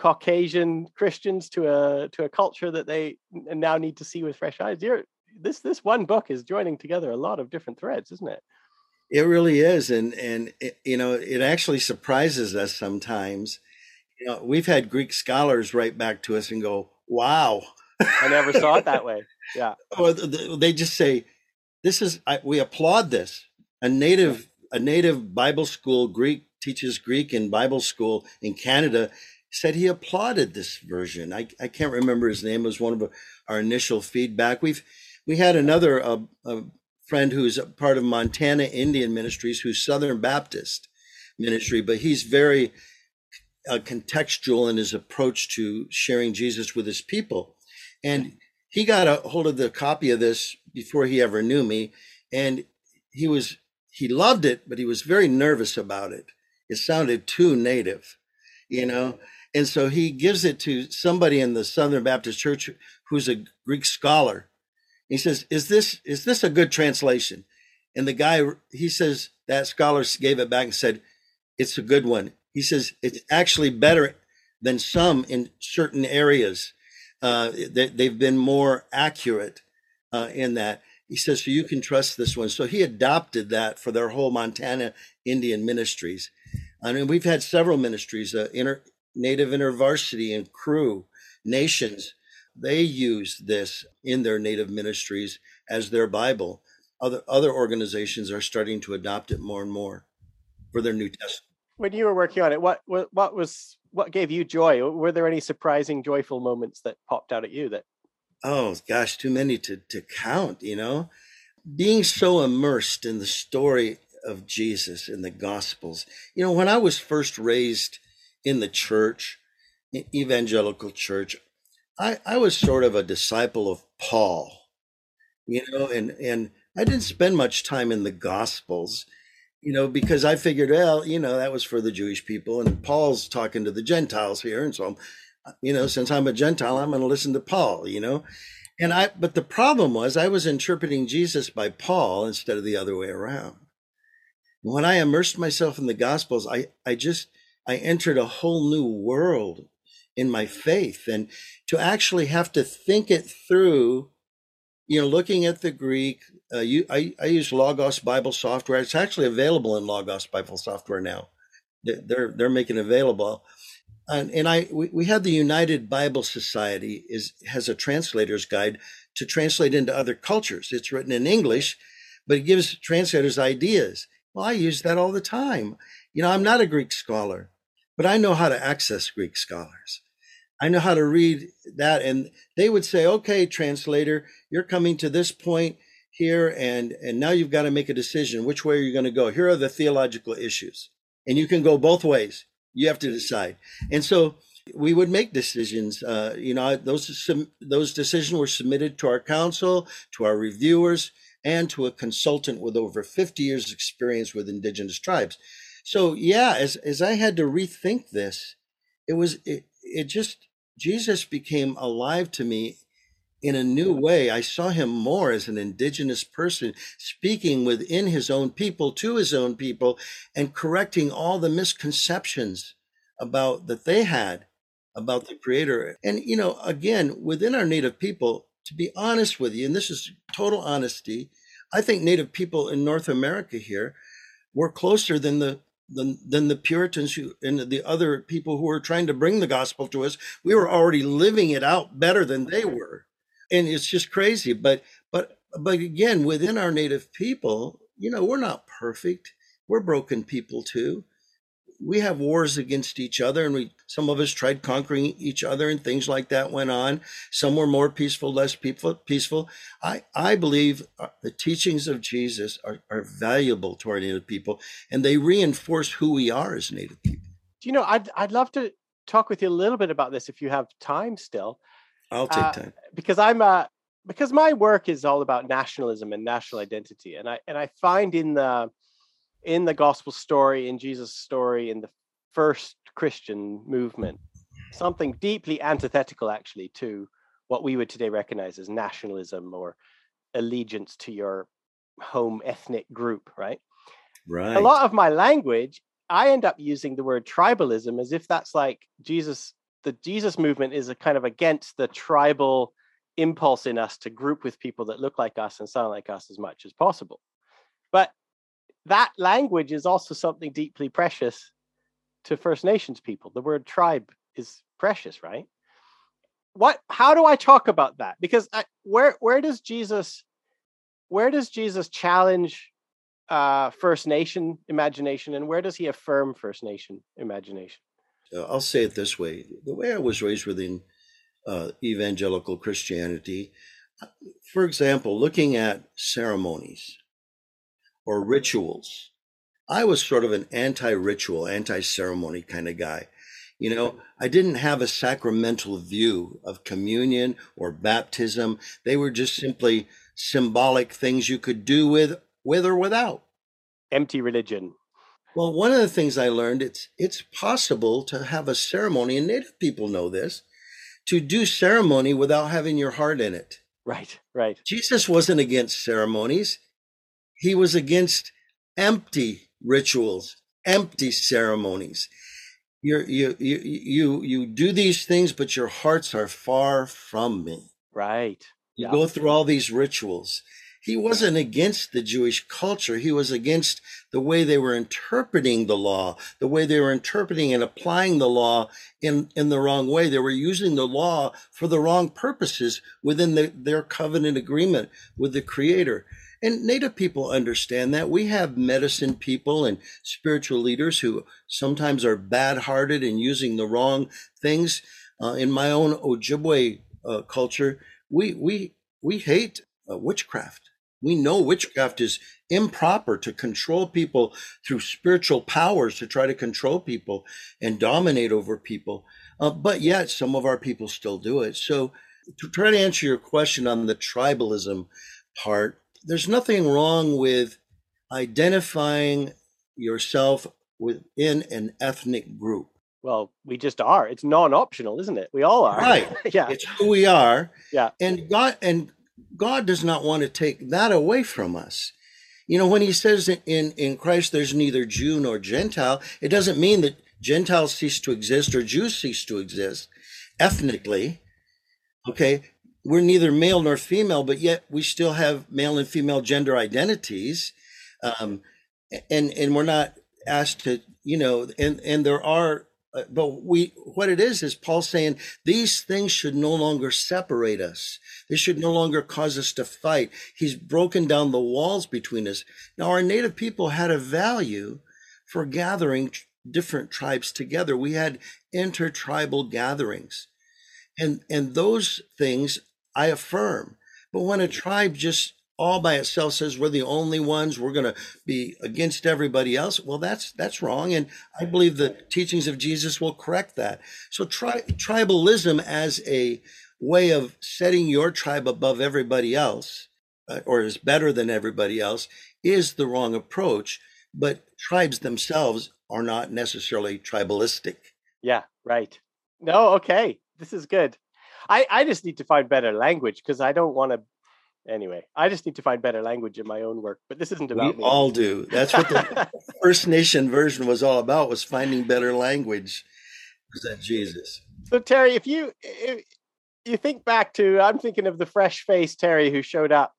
caucasian christians to a to a culture that they now need to see with fresh eyes you're this this one book is joining together a lot of different threads, isn't it? It really is, and and it, you know it actually surprises us sometimes. You know, we've had Greek scholars write back to us and go, "Wow, I never saw it that way." Yeah, or they just say, "This is I, we applaud this." A native a native Bible school Greek teaches Greek in Bible school in Canada said he applauded this version. I, I can't remember his name. It was one of our initial feedback. We've we had another uh, a friend who's part of Montana Indian Ministries, who's Southern Baptist ministry, but he's very uh, contextual in his approach to sharing Jesus with his people. And he got a hold of the copy of this before he ever knew me, and he was he loved it, but he was very nervous about it. It sounded too native, you know. And so he gives it to somebody in the Southern Baptist Church who's a Greek scholar he says, "Is this is this a good translation?" And the guy he says that scholar gave it back and said, "It's a good one." He says it's actually better than some in certain areas. Uh, they, they've been more accurate uh, in that. He says, so you can trust this one. So he adopted that for their whole Montana Indian ministries. I mean, we've had several ministries, uh, inter, Native InterVarsity and Cru Nations, they use this in their native ministries as their Bible. Other other organizations are starting to adopt it more and more for their New Testament. When you were working on it, what what, what was what gave you joy? Were there any surprising, joyful moments that popped out at you that? Oh gosh, too many to to count. You know, being so immersed in the story of Jesus in the Gospels. You know, when I was first raised in the church, evangelical church, I, I was sort of a disciple of Paul, you know, and, and I didn't spend much time in the Gospels. you know, because I figured, well, you know, that was for the Jewish people, and Paul's talking to the Gentiles here, and so, I'm, uh, you know, since I'm a Gentile, I'm going to listen to Paul, you know, and I. But the problem was, I was interpreting Jesus by Paul instead of the other way around. When I immersed myself in the Gospels, I, I just, I entered a whole new world in my faith, and to actually have to think it through you know, looking at the Greek, uh, you, I, I use Logos Bible software. It's actually available in Logos Bible software now. They're they're making available, and, and I we, we had the United Bible Society is has a translator's guide to translate into other cultures. It's written in English, but it gives translators ideas. Well, I use that all the time. You know, I'm not a Greek scholar, but I know how to access Greek scholars. I know how to read that. And they would say, okay, translator, you're coming to this point here, and, and now you've got to make a decision. Which way are you going to go? Here are the theological issues. And you can go both ways. You have to decide. And so we would make decisions. Uh, you know, those, those decisions were submitted to our council, to our reviewers, and to a consultant with over 50 years experience with indigenous tribes. So yeah, as, as I had to rethink this, it was, it, it just Jesus became alive to me in a new way. I saw him more as an indigenous person speaking within his own people to his own people and correcting all the misconceptions about that they had about the creator. And, you know, again, within our native people, to be honest with you, and this is total honesty, I think native people in North America here were closer than the than, than the Puritans who, and the other people who were trying to bring the gospel to us. We were already living it out better than they were. And it's just crazy. But, but, but again, within our native people, you know, we're not perfect. We're broken people too we have wars against each other and we some of us tried conquering each other and things like that went on. Some were more peaceful less peaceful peaceful. I i believe uh, the teachings of jesus are, are valuable to our native people and they reinforce who we are as native people. Do you know i'd i'd love to talk with you a little bit about this if you have time still. I'll take uh, time. because i'm uh because my work is all about nationalism and national identity and i and i find in the in the gospel story, in Jesus' story, in the first Christian movement, something deeply antithetical actually to what we would today recognize as nationalism or allegiance to your home ethnic group, right? Right. A lot of my language, I end up using the word tribalism as if that's like Jesus, the Jesus movement is a kind of against the tribal impulse in us to group with people that look like us and sound like us as much as possible. But that language is also something deeply precious to First Nations people. The word tribe is precious, right? What? How do I talk about that? Because I, where where does Jesus where does Jesus challenge uh, First Nation imagination, and where does he affirm First Nation imagination? I'll say it this way: the way I was raised within uh, evangelical Christianity, uh, for example, looking at ceremonies, or rituals. I was sort of an anti ritual, anti ceremony kind of guy. You know, I didn't have a sacramental view of communion or baptism. They were just simply symbolic things you could do with with or without. Empty religion. Well, one of the things I learned it's it's possible to have a ceremony, and Native people know this, to do ceremony without having your heart in it. Right, right. Jesus wasn't against ceremonies. He was against empty rituals, empty ceremonies. You're, you you you you do these things, but your hearts are far from me. Right. You yeah. go through all these rituals. He wasn't against the Jewish culture. He was against the way they were interpreting the law, the way they were interpreting and applying the law in, in the wrong way. They were using the law for the wrong purposes within the, their covenant agreement with the Creator. And Native people understand that. We have medicine people and spiritual leaders who sometimes are bad hearted and using the wrong things. Uh, in my own Ojibwe uh, culture, we, we, we hate uh, witchcraft. We know witchcraft is improper to control people through spiritual powers to try to control people and dominate over people. Uh, but yet, some of our people still do it. So, to try to answer your question on the tribalism part, there's nothing wrong with identifying yourself within an ethnic group. Well, we just are. It's non-optional, isn't it? We all are. Right. yeah. It's who we are. Yeah. And God and God does not want to take that away from us. You know, when he says in, in Christ there's neither Jew nor Gentile, it doesn't mean that Gentiles cease to exist or Jews cease to exist ethnically. Okay. We're neither male nor female, but yet we still have male and female gender identities. Um, and, and we're not asked to, you know, and, and there are uh, but we what it is is paul saying these things should no longer separate us. They should no longer cause us to fight. He's broken down the walls between us. Now our native people had a value for gathering different tribes together. We had intertribal gatherings. And and those things i affirm. But when a tribe just all by itself says we're the only ones we're going to be against everybody else well that's that's wrong and i believe the teachings of jesus will correct that. So tri- tribalism as a way of setting your tribe above everybody else uh, or is better than everybody else is the wrong approach but tribes themselves are not necessarily tribalistic. Yeah right. No okay. This is good i i just need to find better language because i don't want to anyway, I just need to find better language in my own work. But this isn't about we me. all do. That's what the First Nation version was all about: was finding better language. Is that Jesus. So Terry, if you if you think back to, I'm thinking of the fresh face Terry who showed up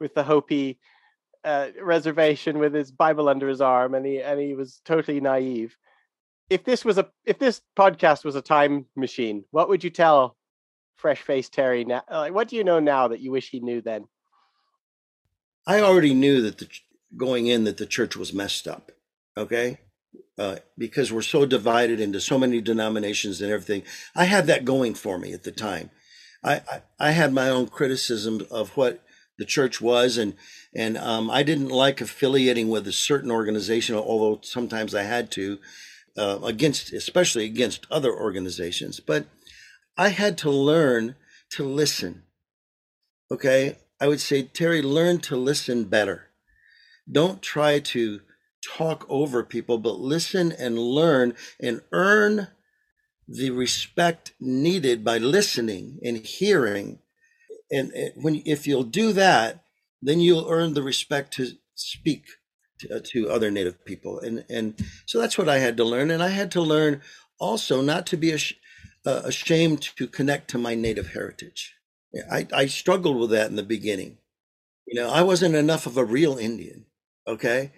with the Hopi uh, reservation with his Bible under his arm, and he and he was totally naive. If this was a if this podcast was a time machine, what would you tell fresh faced Terry now? Like, what do you know now that you wish he knew then? I already knew that the going in that the church was messed up. Okay. Uh, because we're so divided into so many denominations and everything. I had that going for me at the time. I, I, I had my own criticism of what the church was, and and um, I didn't like affiliating with a certain organization, although sometimes I had to, uh, against especially against other organizations. But I had to learn to listen. Okay. I would say, Terry, learn to listen better. Don't try to talk over people, but listen and learn and earn the respect needed by listening and hearing. And when, if you'll do that, then you'll earn the respect to speak to, uh, to other Native people. And, and so that's what I had to learn. And I had to learn also not to be a, uh, ashamed to connect to my native heritage. I, I struggled with that in the beginning. You know, I wasn't enough of a real Indian. Okay.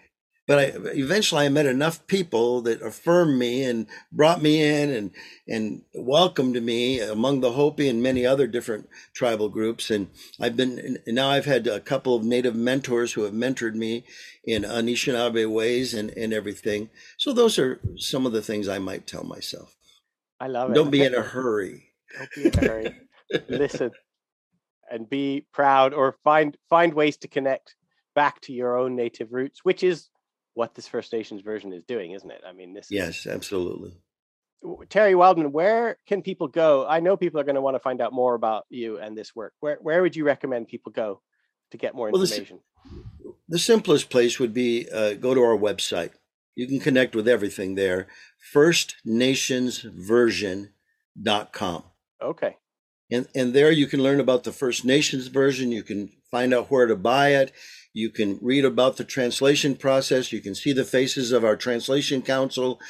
But I, eventually I met enough people that affirmed me and brought me in and, and welcomed me among the Hopi and many other different tribal groups. And I've been, now I've had a couple of native mentors who have mentored me in Anishinaabe ways and, and everything. So those are some of the things I might tell myself. I love it. Don't be in a hurry. Don't be in a hurry. Listen and be proud or find find ways to connect back to your own native roots, which is what this First Nations version is doing, isn't it? I mean, this Yes, absolutely. Terry Wildman, where can people go? I know people are going to want to find out more about you and this work. Where where would you recommend people go to get more information? Well, the, the, simplest place would be uh, go to our website. You can connect with everything there. FirstNationsVersion.com. Okay. And, and there you can learn about the First Nations version. You can find out where to buy it. You can read about the translation process. You can see the faces of our translation council.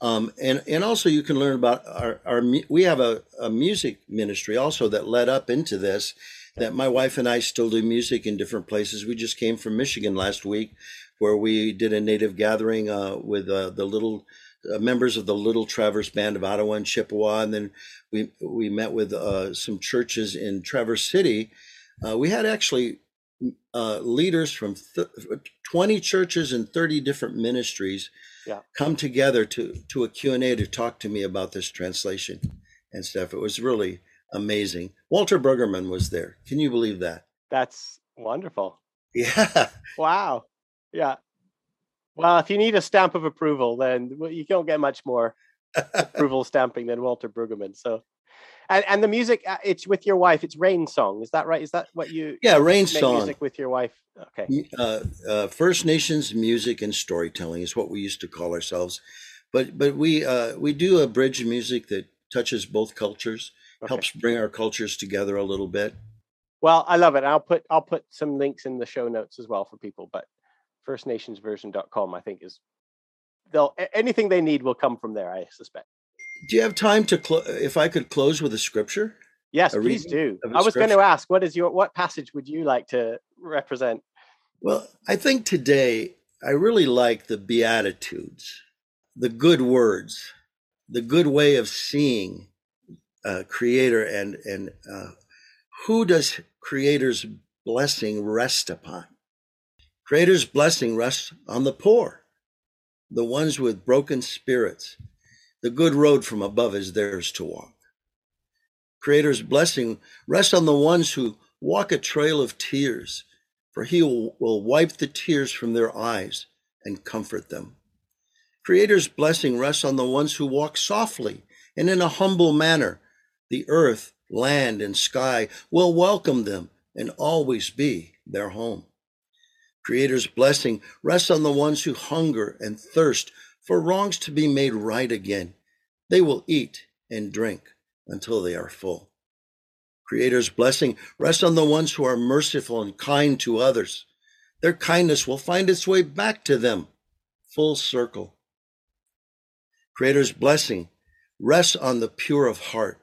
Um, and, and also you can learn about our, our we have a, a music ministry also that led up into this that my wife and I still do music in different places. We just came from Michigan last week where we did a native gathering uh, with uh, the little uh, members of the Little Traverse Band of Ottawa and Chippewa, and then we we met with uh, some churches in Traverse City. Uh, we had actually uh, leaders from th- 20 churches and 30 different ministries yeah. come together to to a Q&A to talk to me about this translation and stuff. It was really amazing. Walter Brueggemann was there. Can you believe that? That's wonderful. Yeah. Wow. Yeah. Well, if you need a stamp of approval, then you don't get much more approval stamping than Walter Brueggemann. So, And, and the music, uh, it's with your wife. It's Rain Song. Is that right? Is that what you? Yeah, Rain Song. music with your wife. Okay. Uh, uh, First Nations music and storytelling is what we used to call ourselves, but but we uh, we do a bridge music that touches both cultures, Okay. helps bring our cultures together a little bit. Well, I love it. I'll put I'll put some links in the show notes as well for people. But firstnationsversion.com, I think, is they'll anything they need will come from there. I suspect. Do you have time to clo- if I could close with a scripture? Yes, A please do. I was going to ask, what is your what passage would you like to represent? Well, I think today I really like the Beatitudes, the good words, the good way of seeing uh, Creator and and uh, who does Creator's blessing rest upon? Creator's blessing rests on the poor, the ones with broken spirits. The good road from above is theirs to walk. Creator's blessing rests on the ones who walk a trail of tears for he will, wipe the tears from their eyes and comfort them. Creator's blessing rests on the ones who walk softly and in a humble manner. The earth, land, and sky will welcome them and always be their home. Creator's blessing rests on the ones who hunger and thirst for wrongs to be made right again. They will eat and drink until they are full. Creator's blessing rests on the ones who are merciful and kind to others. Their kindness will find its way back to them, full circle. Creator's blessing rests on the pure of heart,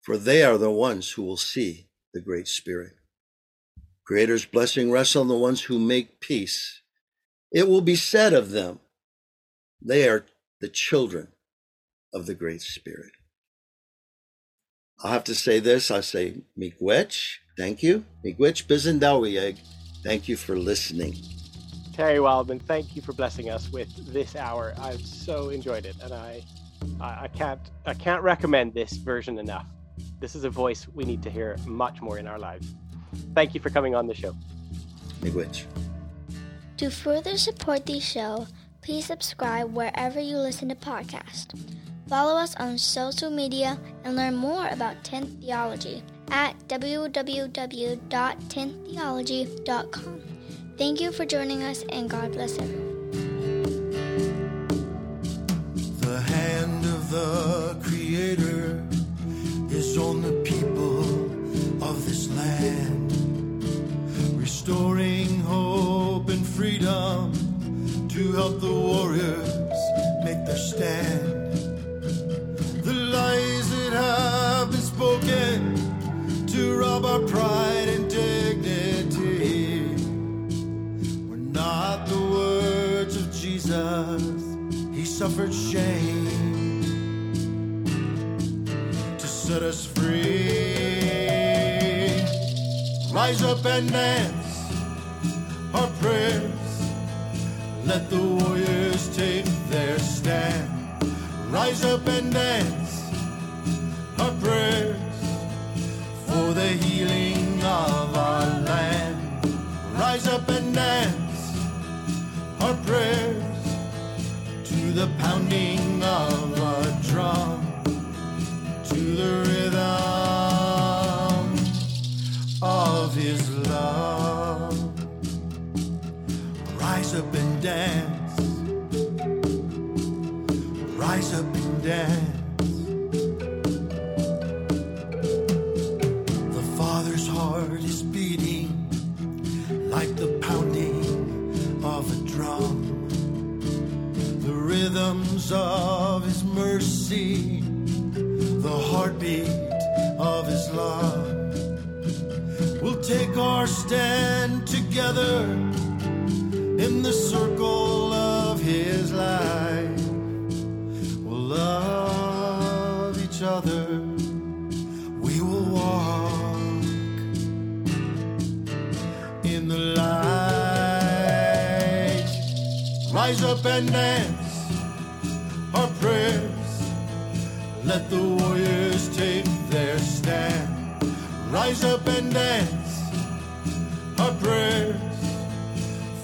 for they are the ones who will see the Great Spirit. Creator's blessing rests on the ones who make peace. It will be said of them, they are the children of the Great Spirit. I'll have to say this. I say, Miigwech, thank you. Miigwech Bizendawieg, thank you for listening. Terry Wildman, thank you for blessing us with this hour. I've so enjoyed it, and I, I, I can't, I can't recommend this version enough. This is a voice we need to hear much more in our lives. Thank you for coming on the show. Miigwech. To further support the show, please subscribe wherever you listen to podcasts. Follow us on social media and learn more about 10th Theology at www.10ththeology.com. Thank you for joining us and God bless everyone. The hand of the to help the warriors make their stand. The lies that have been spoken to rob our pride and dignity were not the words of Jesus. He suffered shame to set us free. Rise up and dance Let the warriors take their stand. Rise up and dance our prayers for the healing of our land. Rise up and dance our prayers to the pounding of a drum, to the rhythm of his love. Rise up dance. Rise up and dance. The Father's heart is beating like the pounding of a drum. The rhythms of up and dance our prayers. Let the warriors take their stand. Rise up and dance our prayers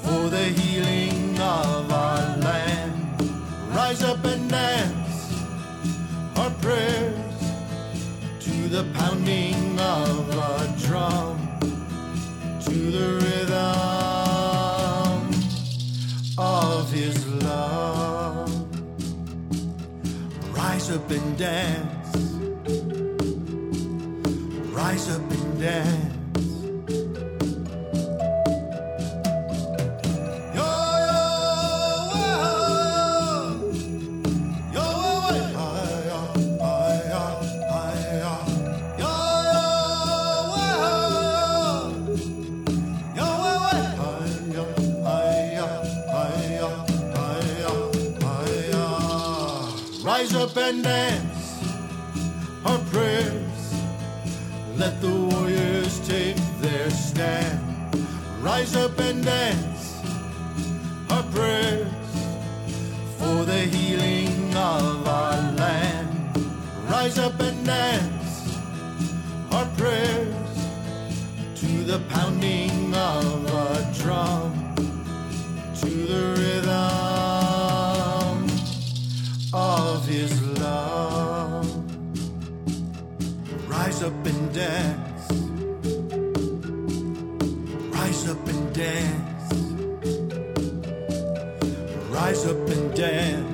for the healing of our land. Rise up and dance our prayers to the pounding of a drum, to the rhythm Rise up and dance, rise up and dance. Dance our prayers for the healing of our land. Rise up and dance our prayers to the pounding of a drum, to the rhythm of his love. Rise up and dance. Dance.